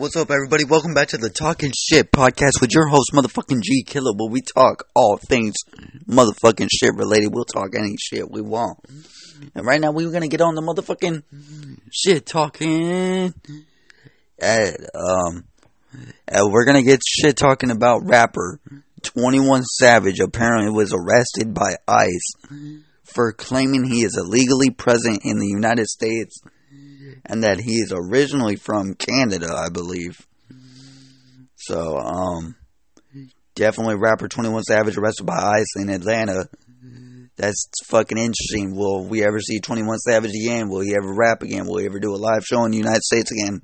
What's up, everybody? Welcome back to the Talking Shit podcast with your host, motherfucking G Killer, where we talk all things motherfucking shit related. We'll talk any shit we want. And right now, we're gonna get on the motherfucking shit talking. And, um, and we're gonna get shit talking about rapper 21 Savage apparently was arrested by ICE for claiming he is illegally present in the United States and that he is originally from Canada, I believe. So, um, definitely rapper 21 Savage arrested by ICE in Atlanta. That's fucking interesting. Will we ever see 21 Savage again? Will he ever rap again? Will he ever do a live show in the United States again?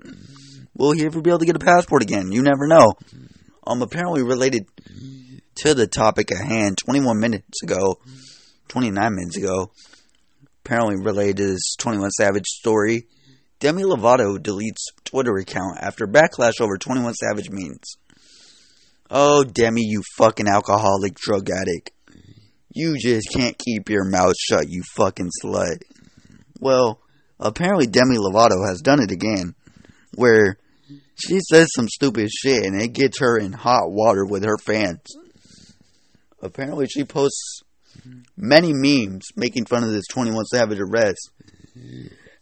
Will he ever be able to get a passport again? You never know. Um, apparently related to the topic at hand, 21 minutes ago, 29 minutes ago, apparently related to this 21 Savage story, Demi Lovato deletes Twitter account after backlash over 21 Savage memes. Oh, Demi, you fucking alcoholic drug addict. You just can't keep your mouth shut, you fucking slut. Well, apparently Demi Lovato has done it again, where she says some stupid shit and it gets her in hot water with her fans. Apparently, she posts many memes making fun of this 21 Savage arrest.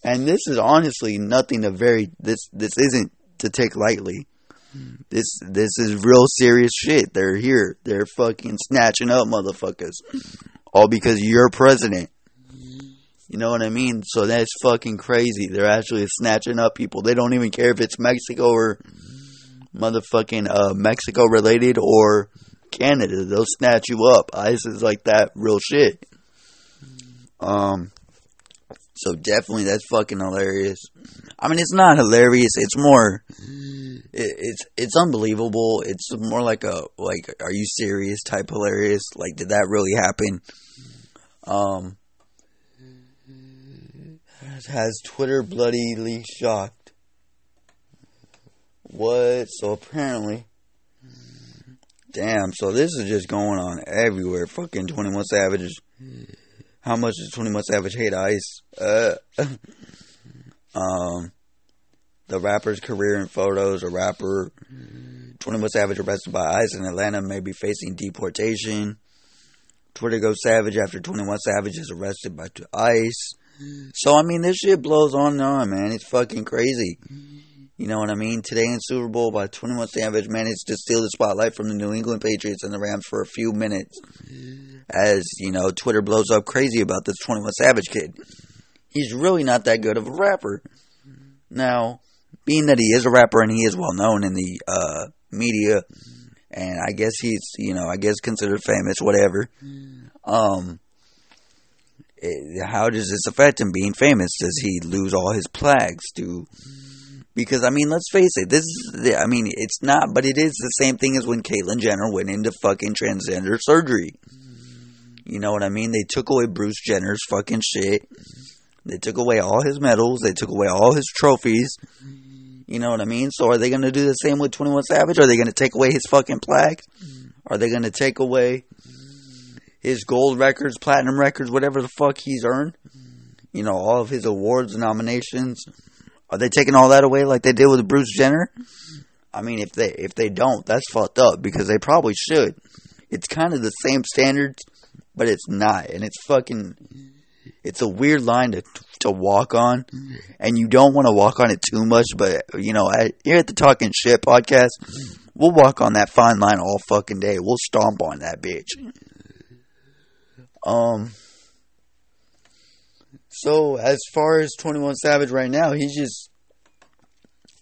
And this is honestly nothing to very this this isn't to take lightly. This this is real serious shit. They're here. They're fucking snatching up motherfuckers. All because you're president. You know what I mean? So that's fucking crazy. They're actually snatching up people. They don't even care if it's Mexico or motherfucking uh, Mexico related or Canada. They'll snatch you up. ICE is like that real shit. Um so definitely that's fucking hilarious. I mean, it's not hilarious. It's more, it, it's it's unbelievable. It's more like a like, are you serious type hilarious? Like, did that really happen? Um, has Twitter bloodily shocked? What? So apparently, damn. So this is just going on everywhere. Fucking Twenty One Savages how much does 21 Savage hate Ice? Uh, um, the rapper's career and photos. A rapper, 21 Savage arrested by ICE in Atlanta, may be facing deportation. Twitter goes savage after 21 Savage is arrested by ICE. So, I mean, this shit blows on and on, man. It's fucking crazy. You know what I mean? Today in Super Bowl, by 21 Savage managed to steal the spotlight from the New England Patriots and the Rams for a few minutes. As, you know, Twitter blows up crazy about this 21 Savage kid. He's really not that good of a rapper. Now, being that he is a rapper and he is well known in the uh, media, and I guess he's, you know, I guess considered famous, whatever. Um, it, how does this affect him being famous? Does he lose all his plaques? Do because I mean, let's face it. This is, I mean, it's not, but it is the same thing as when Caitlyn Jenner went into fucking transgender surgery. You know what I mean? They took away Bruce Jenner's fucking shit. They took away all his medals. They took away all his trophies. You know what I mean? So are they going to do the same with 21 Savage? Are they going to take away his fucking plaque? Are they going to take away his gold records, platinum records, whatever the fuck he's earned? You know, all of his awards, nominations. Are they taking all that away like they did with Bruce Jenner? I mean, if they if they don't, that's fucked up because they probably should. It's kind of the same standards, but it's not, and it's fucking. It's a weird line to to walk on, and you don't want to walk on it too much. But you know, at, here at the Talking Shit podcast, we'll walk on that fine line all fucking day. We'll stomp on that bitch. Um. So as far as Twenty One Savage right now, he's just.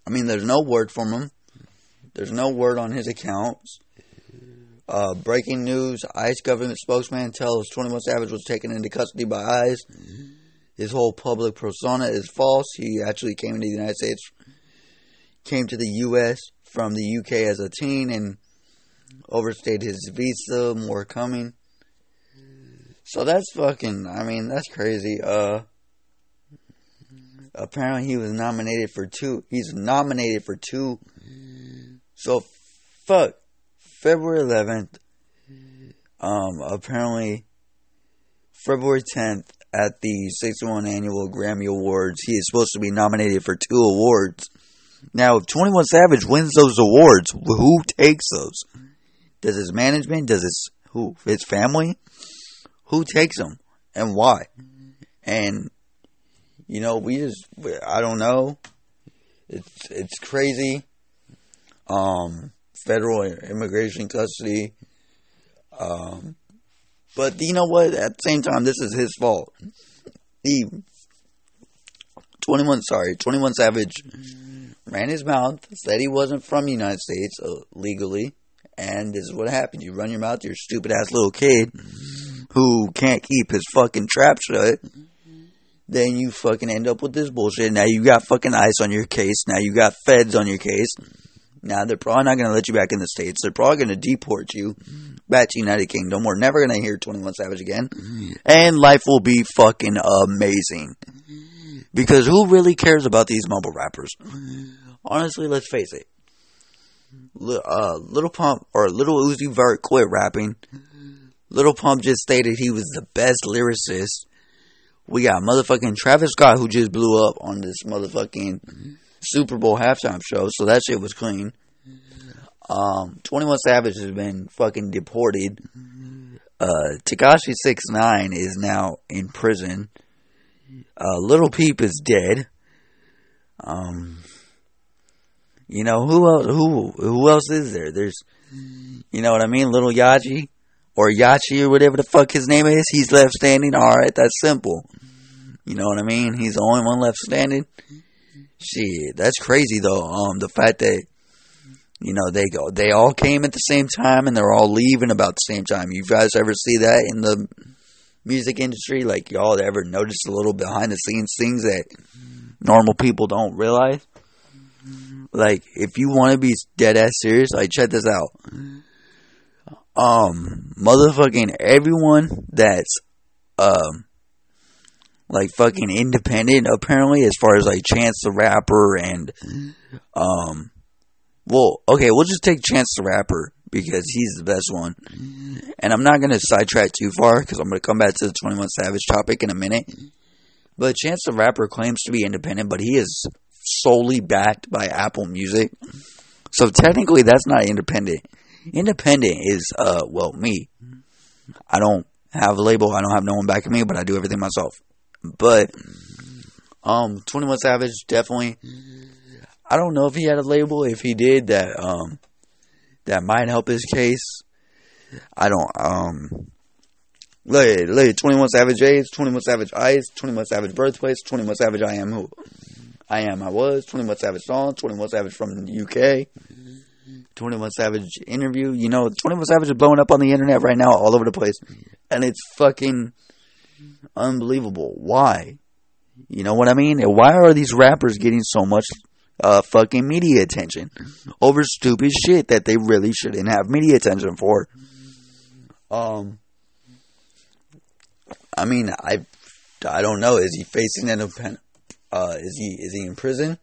I mean, there's no word from him. There's no word on his accounts. Uh, breaking news: ICE government spokesman tells Twenty One Savage was taken into custody by ICE. His whole public persona is false. He actually came to the United States, came to the U.S. from the U.K. as a teen, and overstayed his visa. More coming. So that's fucking. I mean, that's crazy. Uh, apparently he was nominated for two. He's nominated for two. So, fuck. February 11th. Um, apparently, February 10th at the 61 annual Grammy Awards, he is supposed to be nominated for two awards. Now, if 21 Savage wins those awards, who takes those? Does his management? Does his who? His family? Who takes them and why? And you know, we just I don't know. It's it's crazy. Um, federal immigration custody. Um, but you know what? At the same time, this is his fault. He 21 sorry 21 savage ran his mouth said he wasn't from the united states uh, legally and this is what happened you run your mouth you're stupid ass little kid who can't keep his fucking trap shut then you fucking end up with this bullshit now you got fucking ice on your case now you got feds on your case now they're probably not going to let you back in the states they're probably going to deport you back to united kingdom we're never going to hear 21 savage again and life will be fucking amazing because who really cares about these mumble rappers? Honestly, let's face it. Uh, Little Pump or Little Uzi Vert quit rapping. Little Pump just stated he was the best lyricist. We got motherfucking Travis Scott who just blew up on this motherfucking Super Bowl halftime show, so that shit was clean. Um, 21 Savage has been fucking deported. Uh, Tekashi 69 is now in prison. Uh, Little Peep is dead. Um, you know who else? Who who else is there? There's, you know what I mean, Little Yachty or Yachty or whatever the fuck his name is. He's left standing. All right, that's simple. You know what I mean? He's the only one left standing. Shit, that's crazy though. Um, the fact that you know they go, they all came at the same time and they're all leaving about the same time. You guys ever see that in the music industry? Like y'all ever notice a little behind the scenes things that normal people don't realize? Like if you want to be dead ass serious, like check this out. Um, motherfucking everyone that's um like fucking independent apparently as far as like Chance the Rapper and um well okay we'll just take Chance the Rapper because he's the best one. And I'm not to sidetrack too far because I'm to come back to the 21 Savage topic in a minute. But Chance the Rapper claims to be independent, but he is solely backed by Apple Music. So technically, that's not independent. Independent is, uh, well, me. I don't have a label. I don't have no one backing me, but I do everything myself. But, um, 21 Savage definitely. I don't know if he had a label. If he did, that, um, that might help his case. I don't um look at look at Twenty One Savage Age, Twenty One Savage Ice, Twenty One Savage Birthplace, Twenty One Savage I Am Who I Am I Was, Twenty One Savage Song, Twenty One Savage from the UK, Twenty One Savage interview. You know, Twenty One Savage is blowing up on the internet right now, all over the place, and it's fucking unbelievable. Why? You know what I mean? And why are these rappers getting so much uh, fucking media attention over stupid shit that they really shouldn't have media attention for. Um, I mean, I, I don't know. Is he facing an uh, is he is he in prison?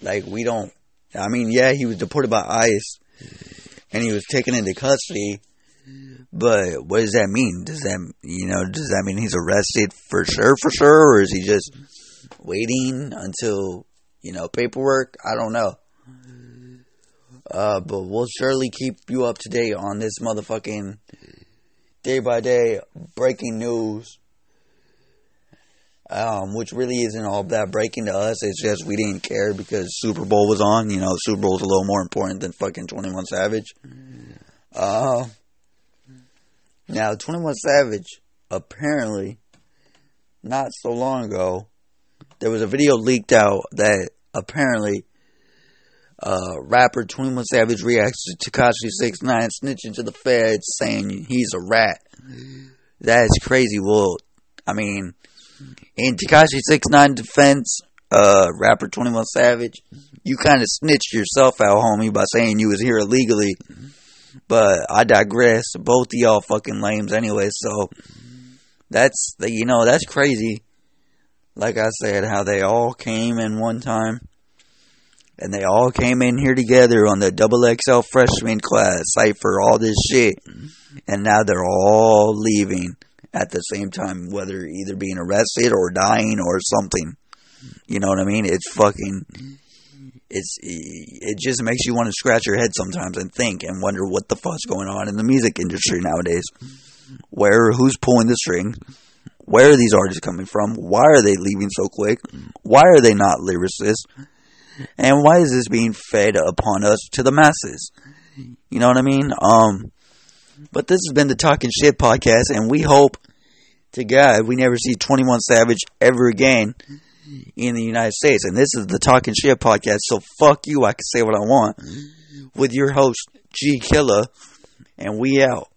Like we don't. I mean, yeah, he was deported by ICE, and he was taken into custody. But what does that mean? Does that you know? Does that mean he's arrested for sure, for sure, or is he just waiting until you know, paperwork. I don't know. Uh, but we'll surely keep you up to date on this motherfucking day by day breaking news. Um, which really isn't all that breaking to us. It's just we didn't care because Super Bowl was on. You know, Super Bowl's a little more important than fucking 21 Savage. Uh, now, 21 Savage, apparently, not so long ago, there was a video leaked out that apparently uh, rapper 21 Savage reacts to Tekashi 69 snitching to the feds saying he's a rat. That's crazy. Well, I mean, in Tekashi 69 defense, uh, rapper 21 Savage, you kind of snitched yourself out, homie, by saying you was here illegally. But I digress. Both of y'all fucking lames anyway, so that's, you know, that's crazy like I said, how they all came in one time. And they all came in here together on the double XL freshman class, cipher, all this shit. And now they're all leaving at the same time, whether either being arrested or dying or something. You know what I mean? It's fucking, it's it just makes you want to scratch your head sometimes and think and wonder what the fuck's going on in the music industry nowadays. Where who's pulling the string? Where are these artists coming from? Why are they leaving so quick? Why are they not lyricists? And why is this being fed upon us to the masses? You know what I mean? Um, but this has been the Talking Shit podcast, and we hope to God we never see 21 Savage ever again in the United States. And this is the Talking Shit podcast, so fuck you, I can say what I want. With your host, G Killer, and we out.